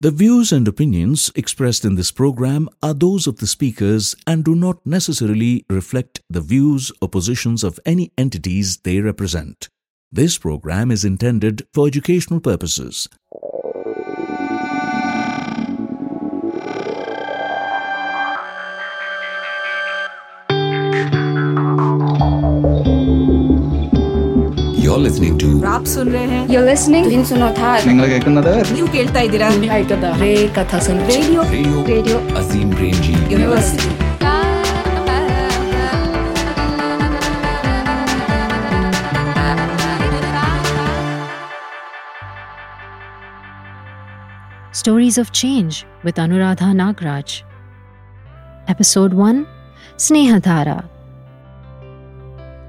The views and opinions expressed in this program are those of the speakers and do not necessarily reflect the views or positions of any entities they represent. This program is intended for educational purposes. You're listening to. Rap sun rahe hain. You're listening. Din suno thar. Shingla kya karna thar? New khelta hai dirah. Bihai kada. Ray katha sun. Radio. Radio. Radio. Azim Premji. University. Stories of Change with Anuradha Nagaraj. Episode 1 Snehadhara.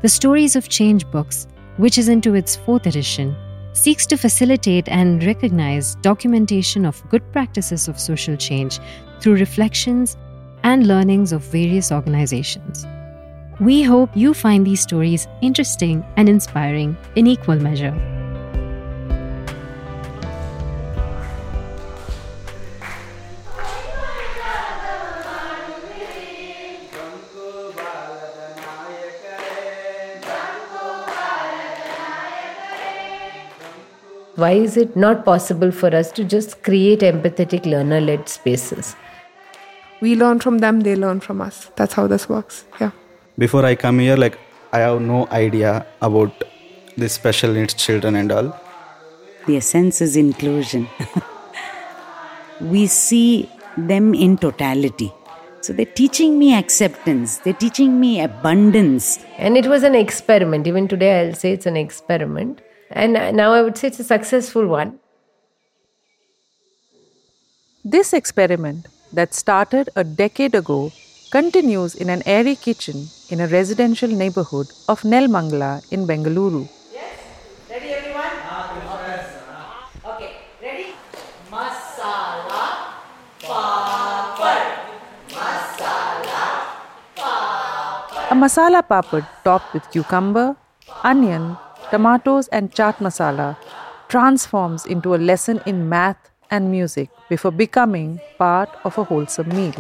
The Stories of Change books which is into its fourth edition, seeks to facilitate and recognize documentation of good practices of social change through reflections and learnings of various organizations. We hope you find these stories interesting and inspiring in equal measure. Why is it not possible for us to just create empathetic learner led spaces? we learn from them they learn from us that's how this works yeah before I come here, like I have no idea about the special needs children and all. The essence is inclusion. we see them in totality. So they're teaching me acceptance, they're teaching me abundance. And it was an experiment. Even today, I'll say it's an experiment. And now I would say it's a successful one. This experiment that started a decade ago continues in an airy kitchen in a residential neighborhood of Nelamangala in Bengaluru. Yes, ready everyone? Okay, ready? Masala papad. Masala papad. A masala papad topped with cucumber, onion, tomatoes, and chaat masala transforms into a lesson in math and music before becoming part of a wholesome meal.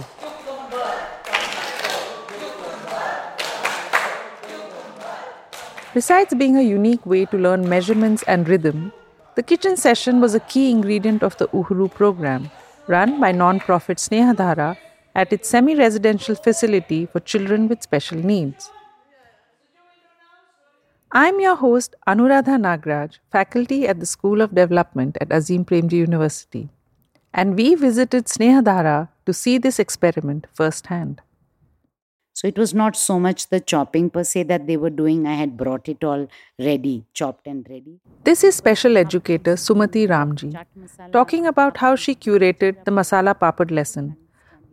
Besides being a unique way to learn measurements and rhythm, the kitchen session was a key ingredient of the Uhuru program, run by non-profit Snehadhara at its semi-residential facility for children with special needs. I'm your host Anuradha Nagaraj, faculty at the School of Development at Azim Premji University, and we visited Snehadhara to see this experiment firsthand. So it was not so much the chopping per se that they were doing. I had brought it all ready, chopped and ready. This is special educator Sumati Ramji talking about how she curated the masala papad lesson,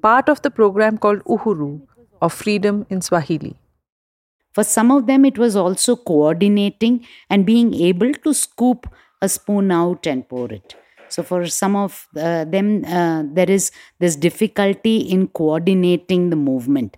part of the program called Uhuru of Freedom in Swahili. For some of them, it was also coordinating and being able to scoop a spoon out and pour it. So, for some of uh, them, uh, there is this difficulty in coordinating the movement.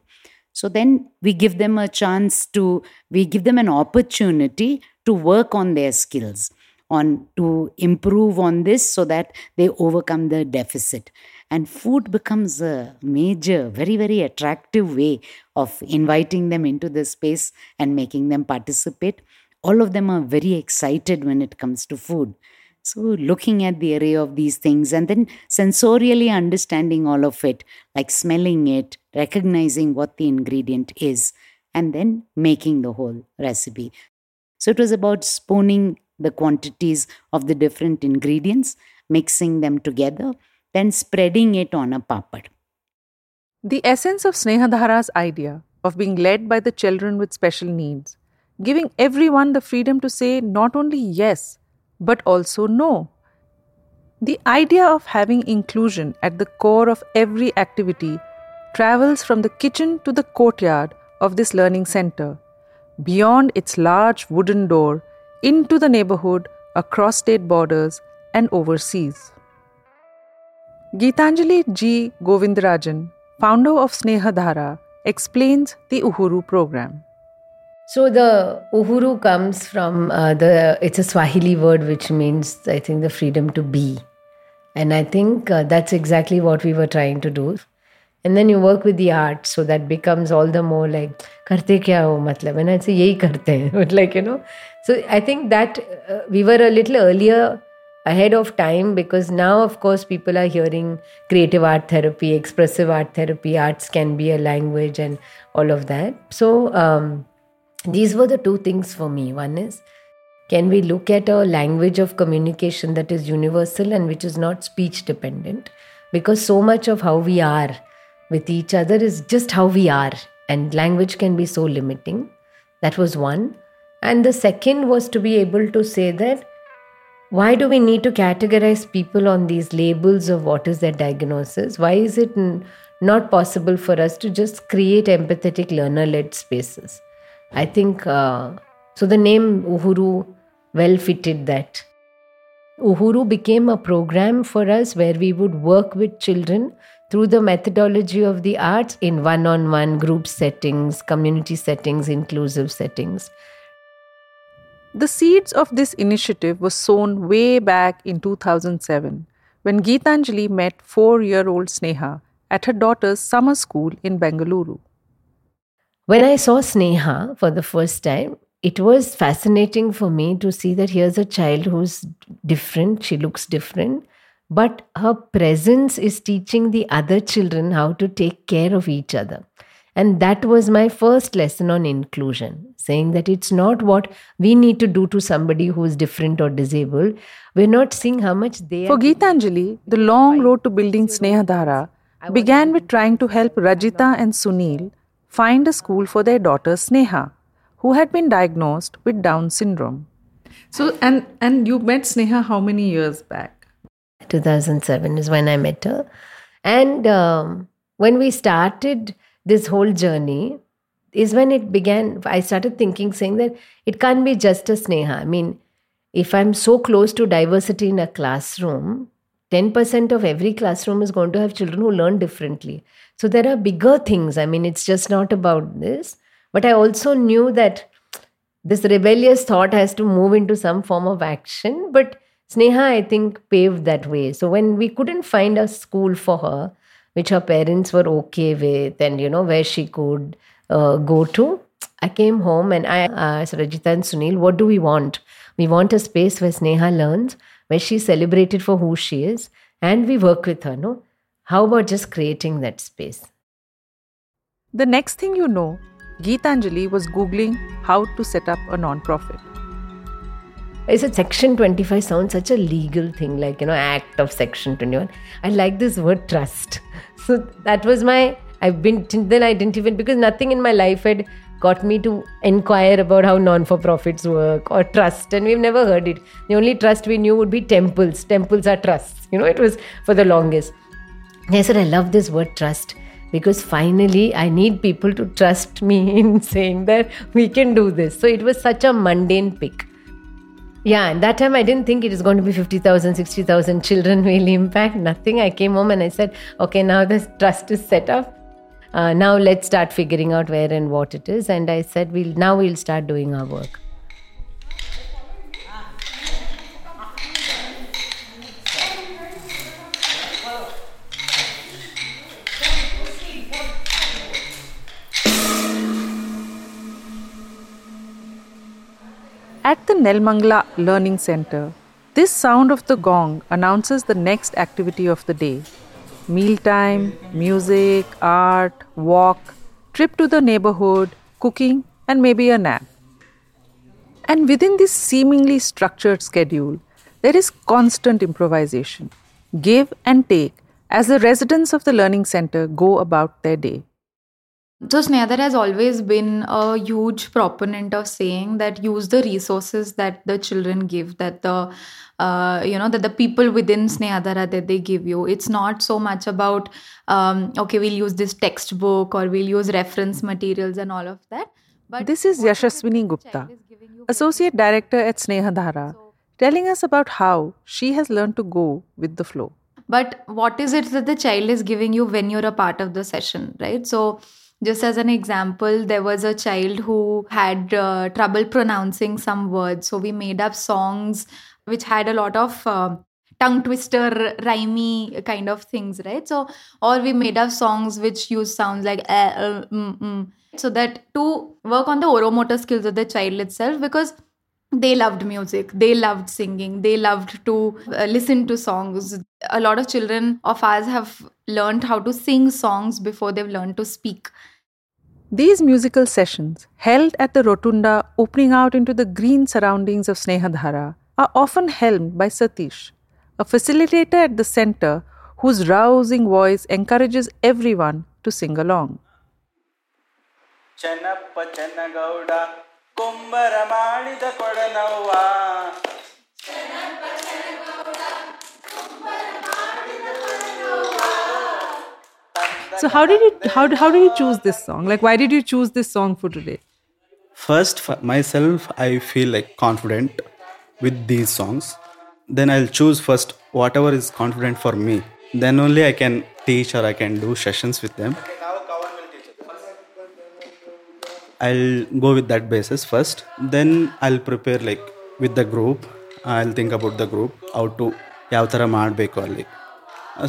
So, then we give them a chance to, we give them an opportunity to work on their skills, on to improve on this so that they overcome the deficit and food becomes a major very very attractive way of inviting them into the space and making them participate. All of them are very excited when it comes to food. So looking at the array of these things and then sensorially understanding all of it like smelling it recognizing what the ingredient is and then making the whole recipe. So it was about spooning the quantities of the different ingredients mixing them together then spreading it on a papad. The essence of Snehadhara's idea of being led by the children with special needs, giving everyone the freedom to say not only yes, but also no. The idea of having inclusion at the core of every activity travels from the kitchen to the courtyard of this learning center, beyond its large wooden door, into the neighborhood, across state borders, and overseas. Geetanjali G. Govindarajan, founder of Snehadhara, explains the Uhuru program. So the uhuru comes from uh, the it's a Swahili word which means I think the freedom to be. And I think uh, that's exactly what we were trying to do. And then you work with the art, so that becomes all the more like, karte kya ho matlab? And I'd say, yehi karte. But like, you know, so I think that uh, we were a little earlier ahead of time because now, of course, people are hearing creative art therapy, expressive art therapy, arts can be a language, and all of that. So, um, these were the two things for me. One is, can we look at a language of communication that is universal and which is not speech dependent? Because so much of how we are with each other is just how we are, and language can be so limiting. That was one. And the second was to be able to say that why do we need to categorize people on these labels of what is their diagnosis? Why is it not possible for us to just create empathetic learner led spaces? I think uh, so. The name Uhuru well fitted that. Uhuru became a program for us where we would work with children through the methodology of the arts in one on one group settings, community settings, inclusive settings. The seeds of this initiative were sown way back in 2007 when Geetanjali met four year old Sneha at her daughter's summer school in Bengaluru. When I saw Sneha for the first time, it was fascinating for me to see that here's a child who's different, she looks different, but her presence is teaching the other children how to take care of each other. And that was my first lesson on inclusion, saying that it's not what we need to do to somebody who is different or disabled. We're not seeing how much they For are. Geetanjali, the long road to building Snehadhara began with trying to help Rajita and Sunil find a school for their daughter Sneha, who had been diagnosed with Down syndrome. So, and and you met Sneha how many years back? 2007 is when I met her. And um, when we started this whole journey, is when it began. I started thinking, saying that it can't be just a Sneha. I mean, if I'm so close to diversity in a classroom, 10% of every classroom is going to have children who learn differently. So there are bigger things. I mean, it's just not about this. But I also knew that this rebellious thought has to move into some form of action. But Sneha, I think, paved that way. So when we couldn't find a school for her, which her parents were okay with, and you know, where she could uh, go to, I came home and I asked Rajita and Sunil, what do we want? We want a space where Sneha learns, where she's celebrated for who she is, and we work with her, no? How about just creating that space? The next thing you know, Geetanjali was Googling how to set up a non-profit. I said Section 25 sounds such a legal thing, like, you know, act of Section 21. I like this word trust. So that was my, I've been, then I didn't even, because nothing in my life had got me to inquire about how non-for-profits work or trust. And we've never heard it. The only trust we knew would be temples. Temples are trusts. You know, it was for the longest. I said, I love this word trust because finally I need people to trust me in saying that we can do this. So it was such a mundane pick. Yeah, and that time I didn't think it is going to be 50,000, 60,000 children will impact. Nothing. I came home and I said, okay, now this trust is set up. Uh, now let's start figuring out where and what it is. And I said, we'll now we'll start doing our work. At the Nelamangala Learning Center, this sound of the gong announces the next activity of the day. Mealtime, music, art, walk, trip to the neighborhood, cooking, and maybe a nap. And within this seemingly structured schedule, there is constant improvisation, give and take as the residents of the learning center go about their day. So Snehadhara has always been a huge proponent of saying that use the resources that the children give, that the uh, you know that the people within Snehadhara that they give you. It's not so much about um, okay, we'll use this textbook or we'll use reference materials and all of that. But This is Yashaswini Gupta, Associate Director at Snehadhara, telling us about how she has learned to go with the flow. but what is it that the child is giving you when you're a part of the session right so just as an example there was a child who had uh, trouble pronouncing some words so we made up songs which had a lot of uh, tongue twister, rhymey kind of things, right? So, or we made up songs which use sounds like eh, uh, mm, mm. so that to work on the oromotor skills of the child itself because they loved music. They loved singing. They loved to uh, listen to songs. A lot of children of ours have learned how to sing songs before they've learned to speak. These musical sessions held at the rotunda opening out into the green surroundings of snehadhara are often helmed by satish a facilitator at the center whose rousing voice encourages everyone to sing along. Chana Pachana Gouda ಕುಂಬರ ಮಾಡಿದ ಕೊಡನವ್ವ So how did you how, how did you choose this song? Like why did you choose this song for today? First, for myself, I feel like confident with these songs. Then I'll choose first whatever is confident for me. Then only I can teach or I can do sessions with them. I'll go with that basis first. Then I'll prepare like with the group. I'll think about the group, how to ಯಾವ ಥರ ಮಾಡಬೇಕು ಅಲ್ಲಿ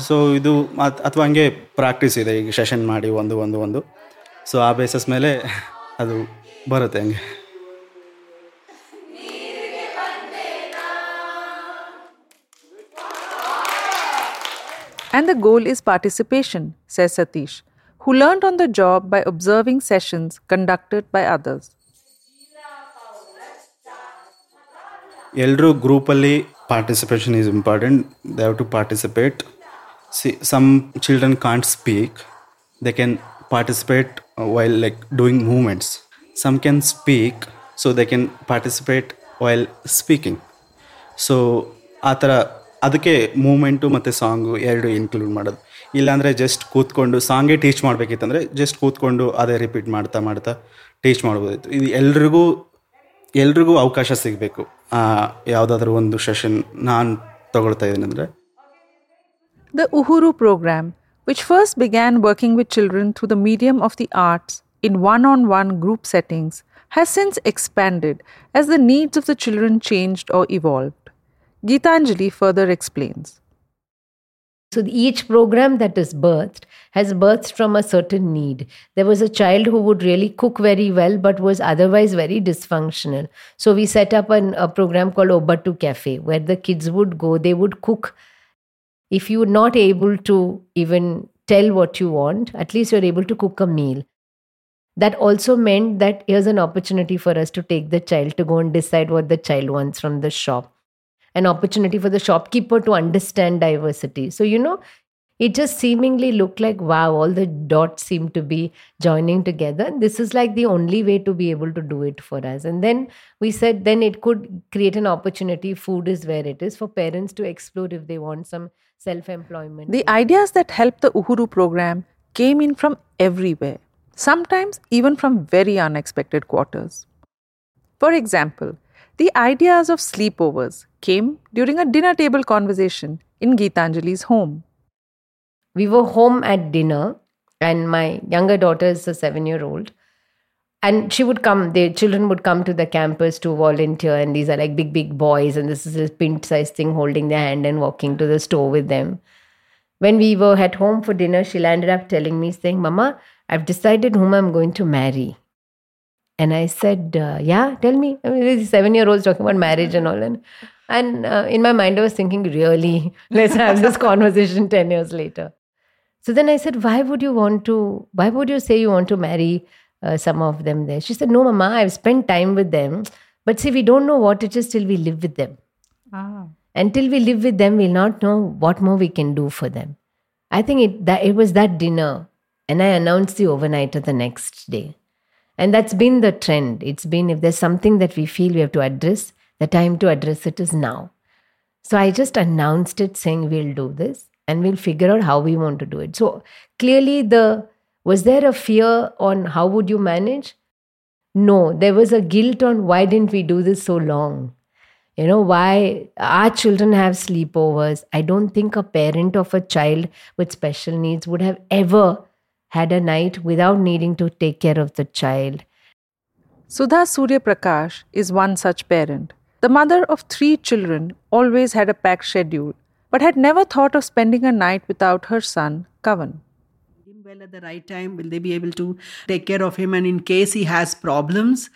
so ಇದು ಅಥವಾ ಹಂಗೆ practice ಇದೆ ಈಗ session ಮಾಡಿ ಒಂದು ಒಂದು ಒಂದು ಸೊ ಆ ಬೇಸಸ್ ಮೇಲೆ ಅದು ಬರುತ್ತೆ ಹಂಗೆ And the goal is participation, says Satish, who learned on the job by observing sessions conducted by others. ಎಲ್ಲರೂ ಗ್ರೂಪಲ್ಲಿ participation is important they have to participate see some children can't speak they can participate while like doing moments some can speak so they can participate while speaking so ಆ ಥರ ಅದಕ್ಕೆ moment ಮತ್ತು song ಎರಡು include ಮಾಡೋದು ಇಲ್ಲಾಂದರೆ just ಕೂತ್ಕೊಂಡು ಸಾಂಗೇ teach ಮಾಡಬೇಕಿತ್ತಂದರೆ just ಕೂತ್ಕೊಂಡು ಅದೇ ರಿಪೀಟ್ ಮಾಡ್ತಾ ಮಾಡ್ತಾ ಟೀಚ್ ಮಾಡ್ಬೋದಿತ್ತು ಇದು ಎಲ್ರಿಗೂ ಎಲ್ರಿಗೂ ಅವಕಾಶ ಸಿಗಬೇಕು ಯಾವುದಾದ್ರೂ ಒಂದು ಸೆಷನ್ ನಾನು ತಗೊಳ್ತಾ ಇದ್ದೀನಿ ಅಂದರೆ the Uhuru programme which first began working with children through the medium of the arts in one on one group settings, has since expanded as the needs of the children changed or evolved. Geetanjali further explains. So each program that is birthed has birthed from a certain need. There was a child who would really cook very well but was otherwise very dysfunctional. So we set up an, a program called Obatu Cafe where the kids would go, they would cook. If you're not able to even tell what you want, at least you're able to cook a meal. That also meant that here's an opportunity for us to take the child to go and decide what the child wants from the shop an opportunity for the shopkeeper to understand diversity. So, you know, it just seemingly looked like wow, all the dots seem to be joining together. This is like the only way to be able to do it for us. And then we said, then it could create an opportunity. Food is where it is for parents to explore if they want some self employment. The ideas that helped the Uhuru program came in from everywhere, sometimes even from very unexpected quarters. For example, the ideas of sleepovers came during a dinner table conversation in Geetanjali's home. We were home at dinner, and my younger daughter is a seven year old. And she would come, the children would come to the campus to volunteer, and these are like big, big boys, and this is a pint sized thing holding their hand and walking to the store with them. When we were at home for dinner, she landed up telling me, saying, Mama, I've decided whom I'm going to marry. And I said, uh, Yeah, tell me. I mean, this seven year olds talking about marriage and all. And, and uh, in my mind, I was thinking, Really? Let's have this conversation 10 years later. So then I said, Why would you want to, why would you say you want to marry uh, some of them there? She said, No, Mama, I've spent time with them. But see, we don't know what it is till we live with them. Ah. Until we live with them, we'll not know what more we can do for them. I think it, that, it was that dinner. And I announced the overnighter the next day. And that's been the trend. It's been if there's something that we feel we have to address, the time to address it is now. So I just announced it saying we'll do this and we'll figure out how we want to do it. So clearly the was there a fear on how would you manage? No, there was a guilt on why didn't we do this so long? You know, why our children have sleepovers. I don't think a parent of a child with special needs would have ever had a night without needing to take care of the child. Sudha Surya Prakash is one such parent. The mother of three children always had a packed schedule, but had never thought of spending a night without her son, Kavan. Well, at the right time, will they be able to take care of him? And in case he has problems,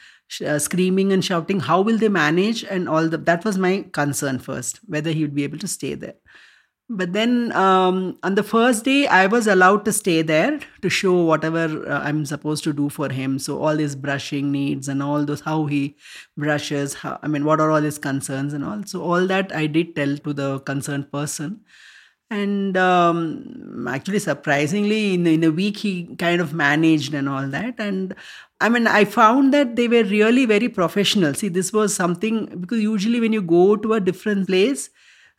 uh, screaming and shouting, how will they manage? And all the, that was my concern first, whether he would be able to stay there. But then um, on the first day, I was allowed to stay there to show whatever uh, I'm supposed to do for him. So all his brushing needs and all those, how he brushes, how, I mean, what are all his concerns and all. So all that I did tell to the concerned person. And um, actually, surprisingly, in, in a week, he kind of managed and all that. And I mean, I found that they were really very professional. See, this was something because usually when you go to a different place,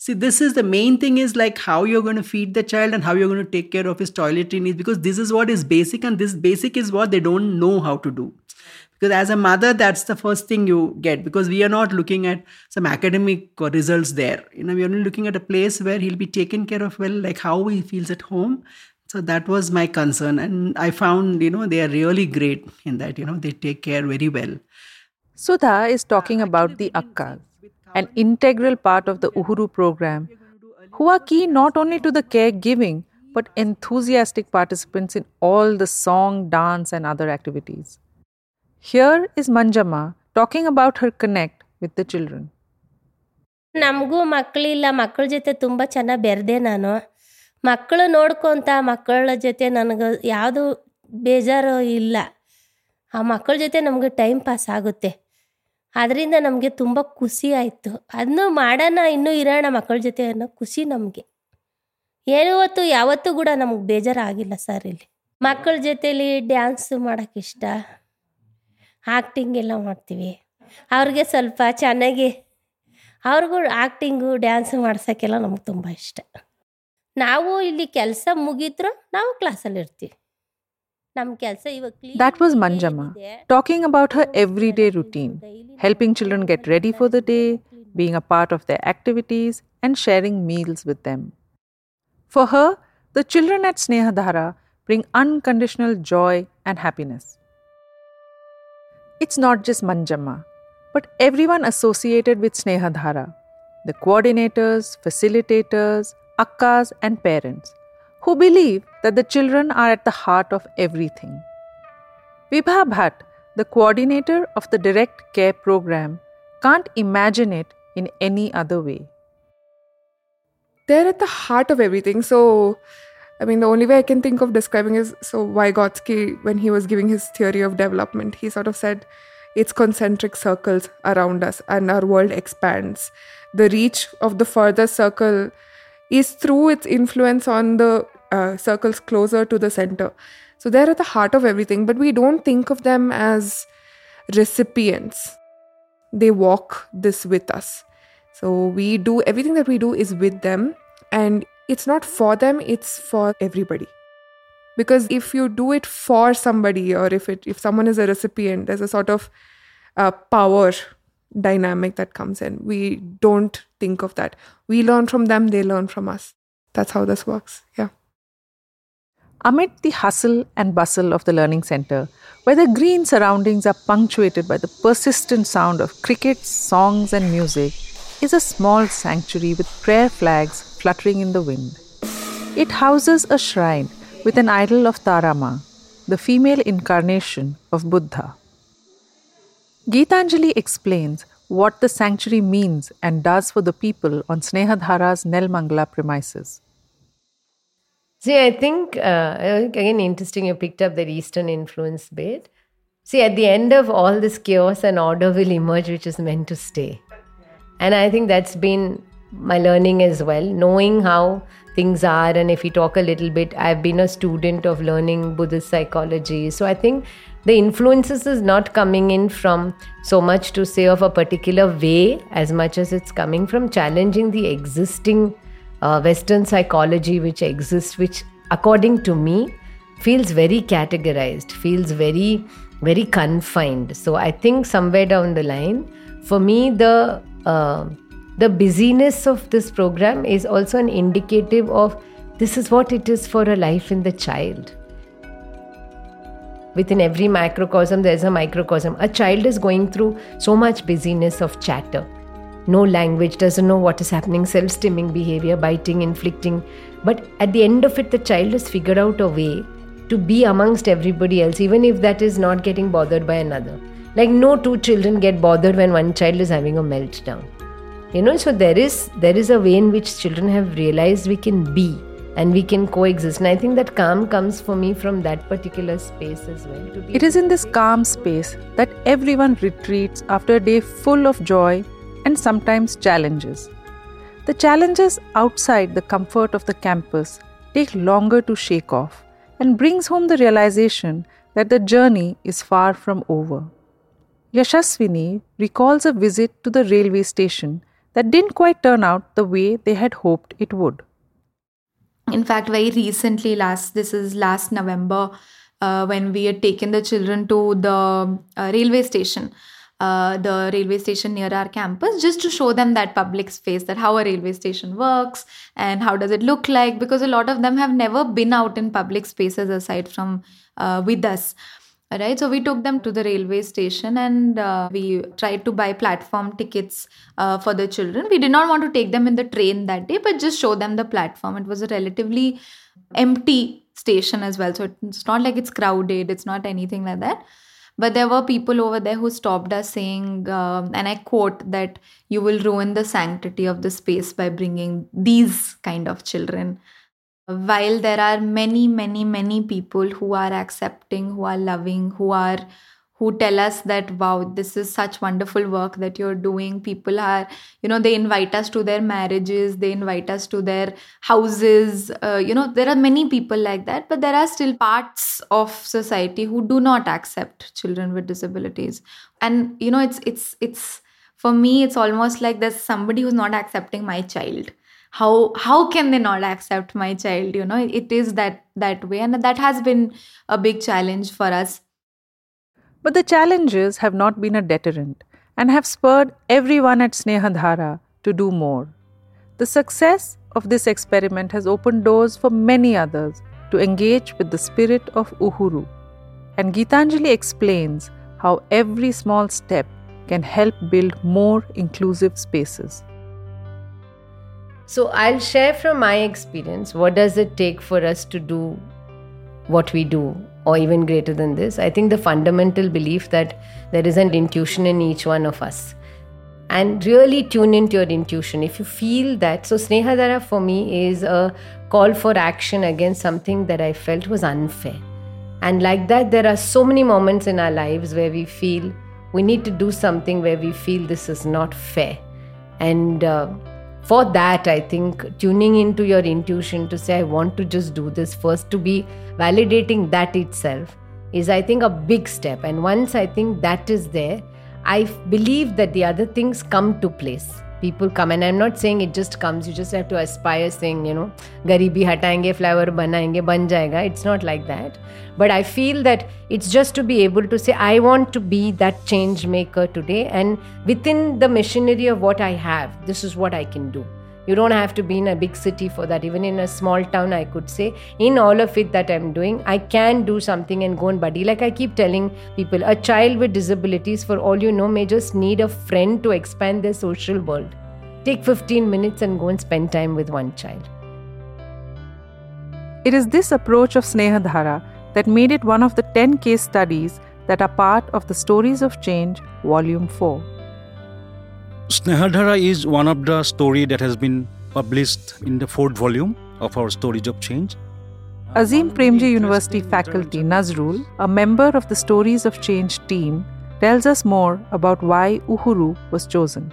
See, this is the main thing is like how you're going to feed the child and how you're going to take care of his toiletry needs because this is what is basic and this basic is what they don't know how to do. Because as a mother, that's the first thing you get because we are not looking at some academic results there. You know, we're only looking at a place where he'll be taken care of well, like how he feels at home. So that was my concern. And I found, you know, they are really great in that, you know, they take care very well. Sudha is talking uh, about the Akkas an integral part of the Uhuru program, who are key not only to the caregiving but enthusiastic participants in all the song, dance, and other activities. Here is Manjama talking about her connect with the children. ನಮಗೂ ಮಕ್ಕಳಿಲ್ಲ ಮಕ್ಕಳ ಜೊತೆ ತುಂಬ ಚೆನ್ನಾಗಿ ಬೆರೆದೆ ನಾನು ಮಕ್ಕಳು ನೋಡ್ಕೊತ ಮಕ್ಕಳ ಜೊತೆ ನನಗೆ ಯಾವುದು ಬೇಜಾರು ಇಲ್ಲ ಆ ಮಕ್ಕಳ ಜೊತೆ ನಮಗೆ ಟೈಮ್ ಪಾಸ್ ಆಗುತ್ತೆ ಅದರಿಂದ ನಮಗೆ ತುಂಬ ಖುಷಿ ಆಯಿತು. ಅದನ್ನು ಮಾಡೋಣ, ಇನ್ನೂ ಇರೋಣ ಮಕ್ಕಳ ಜೊತೆ ಅನ್ನೋ ಖುಷಿ ನಮಗೆ. ಏನವತ್ತು ಯಾವತ್ತೂ ಕೂಡ ನಮಗೆ ಬೇಜಾರಾಗಿಲ್ಲ ಸರ್ ಇಲ್ಲಿ. ಮಕ್ಕಳ ಜೊತೇಲಿ ಡ್ಯಾನ್ಸ್ ಮಾಡೋಕ್ಕೆ ಇಷ್ಟ. ಆ್ಯಕ್ಟಿಂಗ್ ಎಲ್ಲ ಮಾಡ್ತೀವಿ. ಅವ್ರಿಗೆ ಸ್ವಲ್ಪ ಚೆನ್ನಾಗಿ, ಅವ್ರಿಗೂ ಆ್ಯಕ್ಟಿಂಗು ಡ್ಯಾನ್ಸ್ ಮಾಡ್ಸೋಕ್ಕೆಲ್ಲ ನಮ್ಗೆ ತುಂಬ ಇಷ್ಟ. ನಾವು ಇಲ್ಲಿ ಕೆಲಸ ಮುಗಿದ್ರು ನಾವು ಕ್ಲಾಸಲ್ಲಿ ಇರ್ತೀವಿ That was Manjama talking about her everyday routine, helping children get ready for the day, being a part of their activities, and sharing meals with them. For her, the children at Snehadhara bring unconditional joy and happiness. It's not just Manjama, but everyone associated with Snehadhara the coordinators, facilitators, akkas, and parents who believe that the children are at the heart of everything. Vibha Bhatt, the coordinator of the Direct Care program, can't imagine it in any other way. They're at the heart of everything. So, I mean, the only way I can think of describing is so Vygotsky, when he was giving his theory of development, he sort of said it's concentric circles around us and our world expands. The reach of the further circle is through its influence on the uh, circles closer to the center. So they're at the heart of everything, but we don't think of them as recipients. They walk this with us. So we do everything that we do is with them, and it's not for them, it's for everybody. Because if you do it for somebody, or if it if someone is a recipient, there's a sort of uh, power dynamic that comes in. We don't think of that. We learn from them, they learn from us. That's how this works. Yeah. Amid the hustle and bustle of the learning center, where the green surroundings are punctuated by the persistent sound of crickets, songs, and music, is a small sanctuary with prayer flags fluttering in the wind. It houses a shrine with an idol of Tarama, the female incarnation of Buddha. Geetanjali explains what the sanctuary means and does for the people on Snehadhara's Nelamangala premises. See, I think, uh, again, interesting you picked up that Eastern influence bit. See, at the end of all this chaos, an order will emerge which is meant to stay. And I think that's been my learning as well, knowing how things are. And if we talk a little bit, I've been a student of learning Buddhist psychology. So I think the influences is not coming in from so much to say of a particular way as much as it's coming from challenging the existing uh, Western psychology which exists, which according to me feels very categorized, feels very, very confined. So I think somewhere down the line, for me, the uh, the busyness of this program is also an indicative of this is what it is for a life in the child. Within every macrocosm, there's a microcosm. A child is going through so much busyness of chatter no language, doesn't know what is happening, self stimming behavior, biting, inflicting. But at the end of it, the child has figured out a way to be amongst everybody else, even if that is not getting bothered by another. Like no two children get bothered when one child is having a meltdown. You know, so there is there is a way in which children have realized we can be and we can coexist. And I think that calm comes for me from that particular space as well. It is in this calm space that everyone retreats after a day full of joy and sometimes challenges. The challenges outside the comfort of the campus take longer to shake off and brings home the realization that the journey is far from over. Yashaswini recalls a visit to the railway station that didn't quite turn out the way they had hoped it would. In fact, very recently, last this is last November, uh, when we had taken the children to the uh, railway station, uh, the railway station near our campus, just to show them that public space, that how a railway station works and how does it look like, because a lot of them have never been out in public spaces aside from uh, with us. Right? So we took them to the railway station and uh, we tried to buy platform tickets uh, for the children. We did not want to take them in the train that day but just show them the platform. It was a relatively empty station as well. So it's not like it's crowded. It's not anything like that but there were people over there who stopped us saying um, and i quote that you will ruin the sanctity of the space by bringing these kind of children. While there are many many many people who are accepting who are loving who are who tell us that wow this is such wonderful work that you're doing. People are you know they invite us to their marriages they invite us to their houses uh, you know there are many people like that but there are still parts of society who do not accept children with disabilities. And you know it's it's it's for me it's almost like there's somebody who's not accepting my child. How how can they not accept my child you know? It is that that way and that has been a big challenge for us but the challenges have not been a deterrent and have spurred everyone at Snehadhara to do more. The success of this experiment has opened doors for many others to engage with the spirit of Uhuru. And Geetanjali explains how every small step can help build more inclusive spaces. So I'll share from my experience what does it take for us to do what we do or even greater than this. I think the fundamental belief that there is an intuition in each one of us. And really tune into your intuition. If you feel that, so Snehadhara for me is a call for action against something that I felt was unfair. And like that, there are so many moments in our lives where we feel we need to do something where we feel this is not fair. And uh, for that, I think tuning into your intuition to say, I want to just do this first, to be validating that itself is, I think, a big step. And once I think that is there, I believe that the other things come to place. People come, and I'm not saying it just comes, you just have to aspire saying, you know, garibi hatayenge, flower banayenge, ban jayega. It's not like that. But I feel that it's just to be able to say, I want to be that change maker today. And within the machinery of what I have, this is what I can do. You don't have to be in a big city for that. Even in a small town, I could say, in all of it that I'm doing, I can do something and go and buddy. Like I keep telling people, a child with disabilities, for all you know, may just need a friend to expand their social world. Take 15 minutes and go and spend time with one child. It is this approach of Snehadhara that made it one of the 10 case studies that are part of the Stories of Change, Volume 4. Snehadhara is one of the story that has been published in the fourth volume of our Stories of Change. Azim Premji University faculty Nazrul, a member of the Stories of Change team, tells us more about why Uhuru was chosen.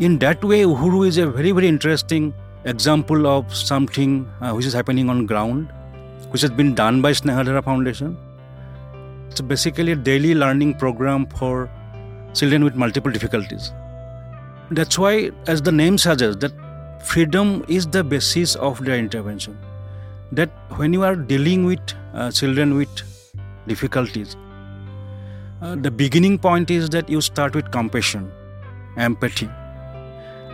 In that way, Uhuru is a very, very interesting example of something uh, which is happening on ground, which has been done by Snehadhara Foundation. It's basically a daily learning program for children with multiple difficulties. That's why, as the name suggests, that freedom is the basis of their intervention. That when you are dealing with uh, children with difficulties, uh, the beginning point is that you start with compassion, empathy,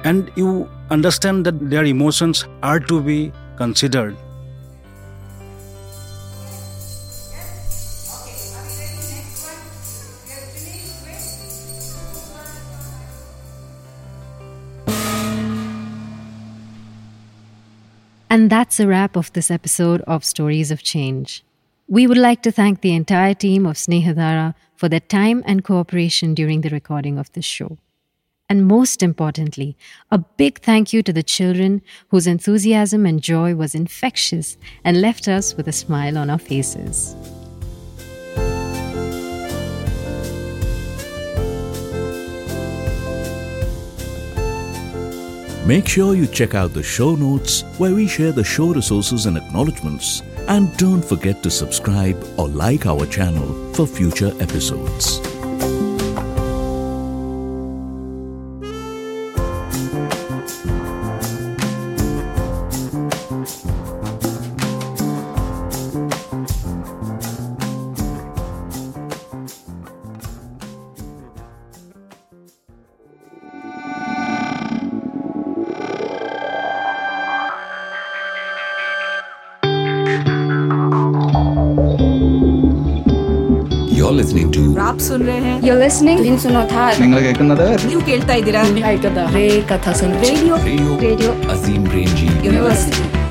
and you understand that their emotions are to be considered that's a wrap of this episode of Stories of Change. We would like to thank the entire team of Snehadhara for their time and cooperation during the recording of this show. And most importantly, a big thank you to the children whose enthusiasm and joy was infectious and left us with a smile on our faces. Make sure you check out the show notes where we share the show resources and acknowledgements. And don't forget to subscribe or like our channel for future episodes. आप सुन ರೇ you listening ನಿನ್ ಸುನೋ ಥಾರ್ ನಿಂಗಳ ಕೇಳ್ಕನ್ನದ ನೀವು ಕೇಳ್ತಾ ಇದ್ದೀರಾ ಕೇಳ್ಕದ ರೇ ಕಥಾ ಸುನ್ radio radio Azim Premji university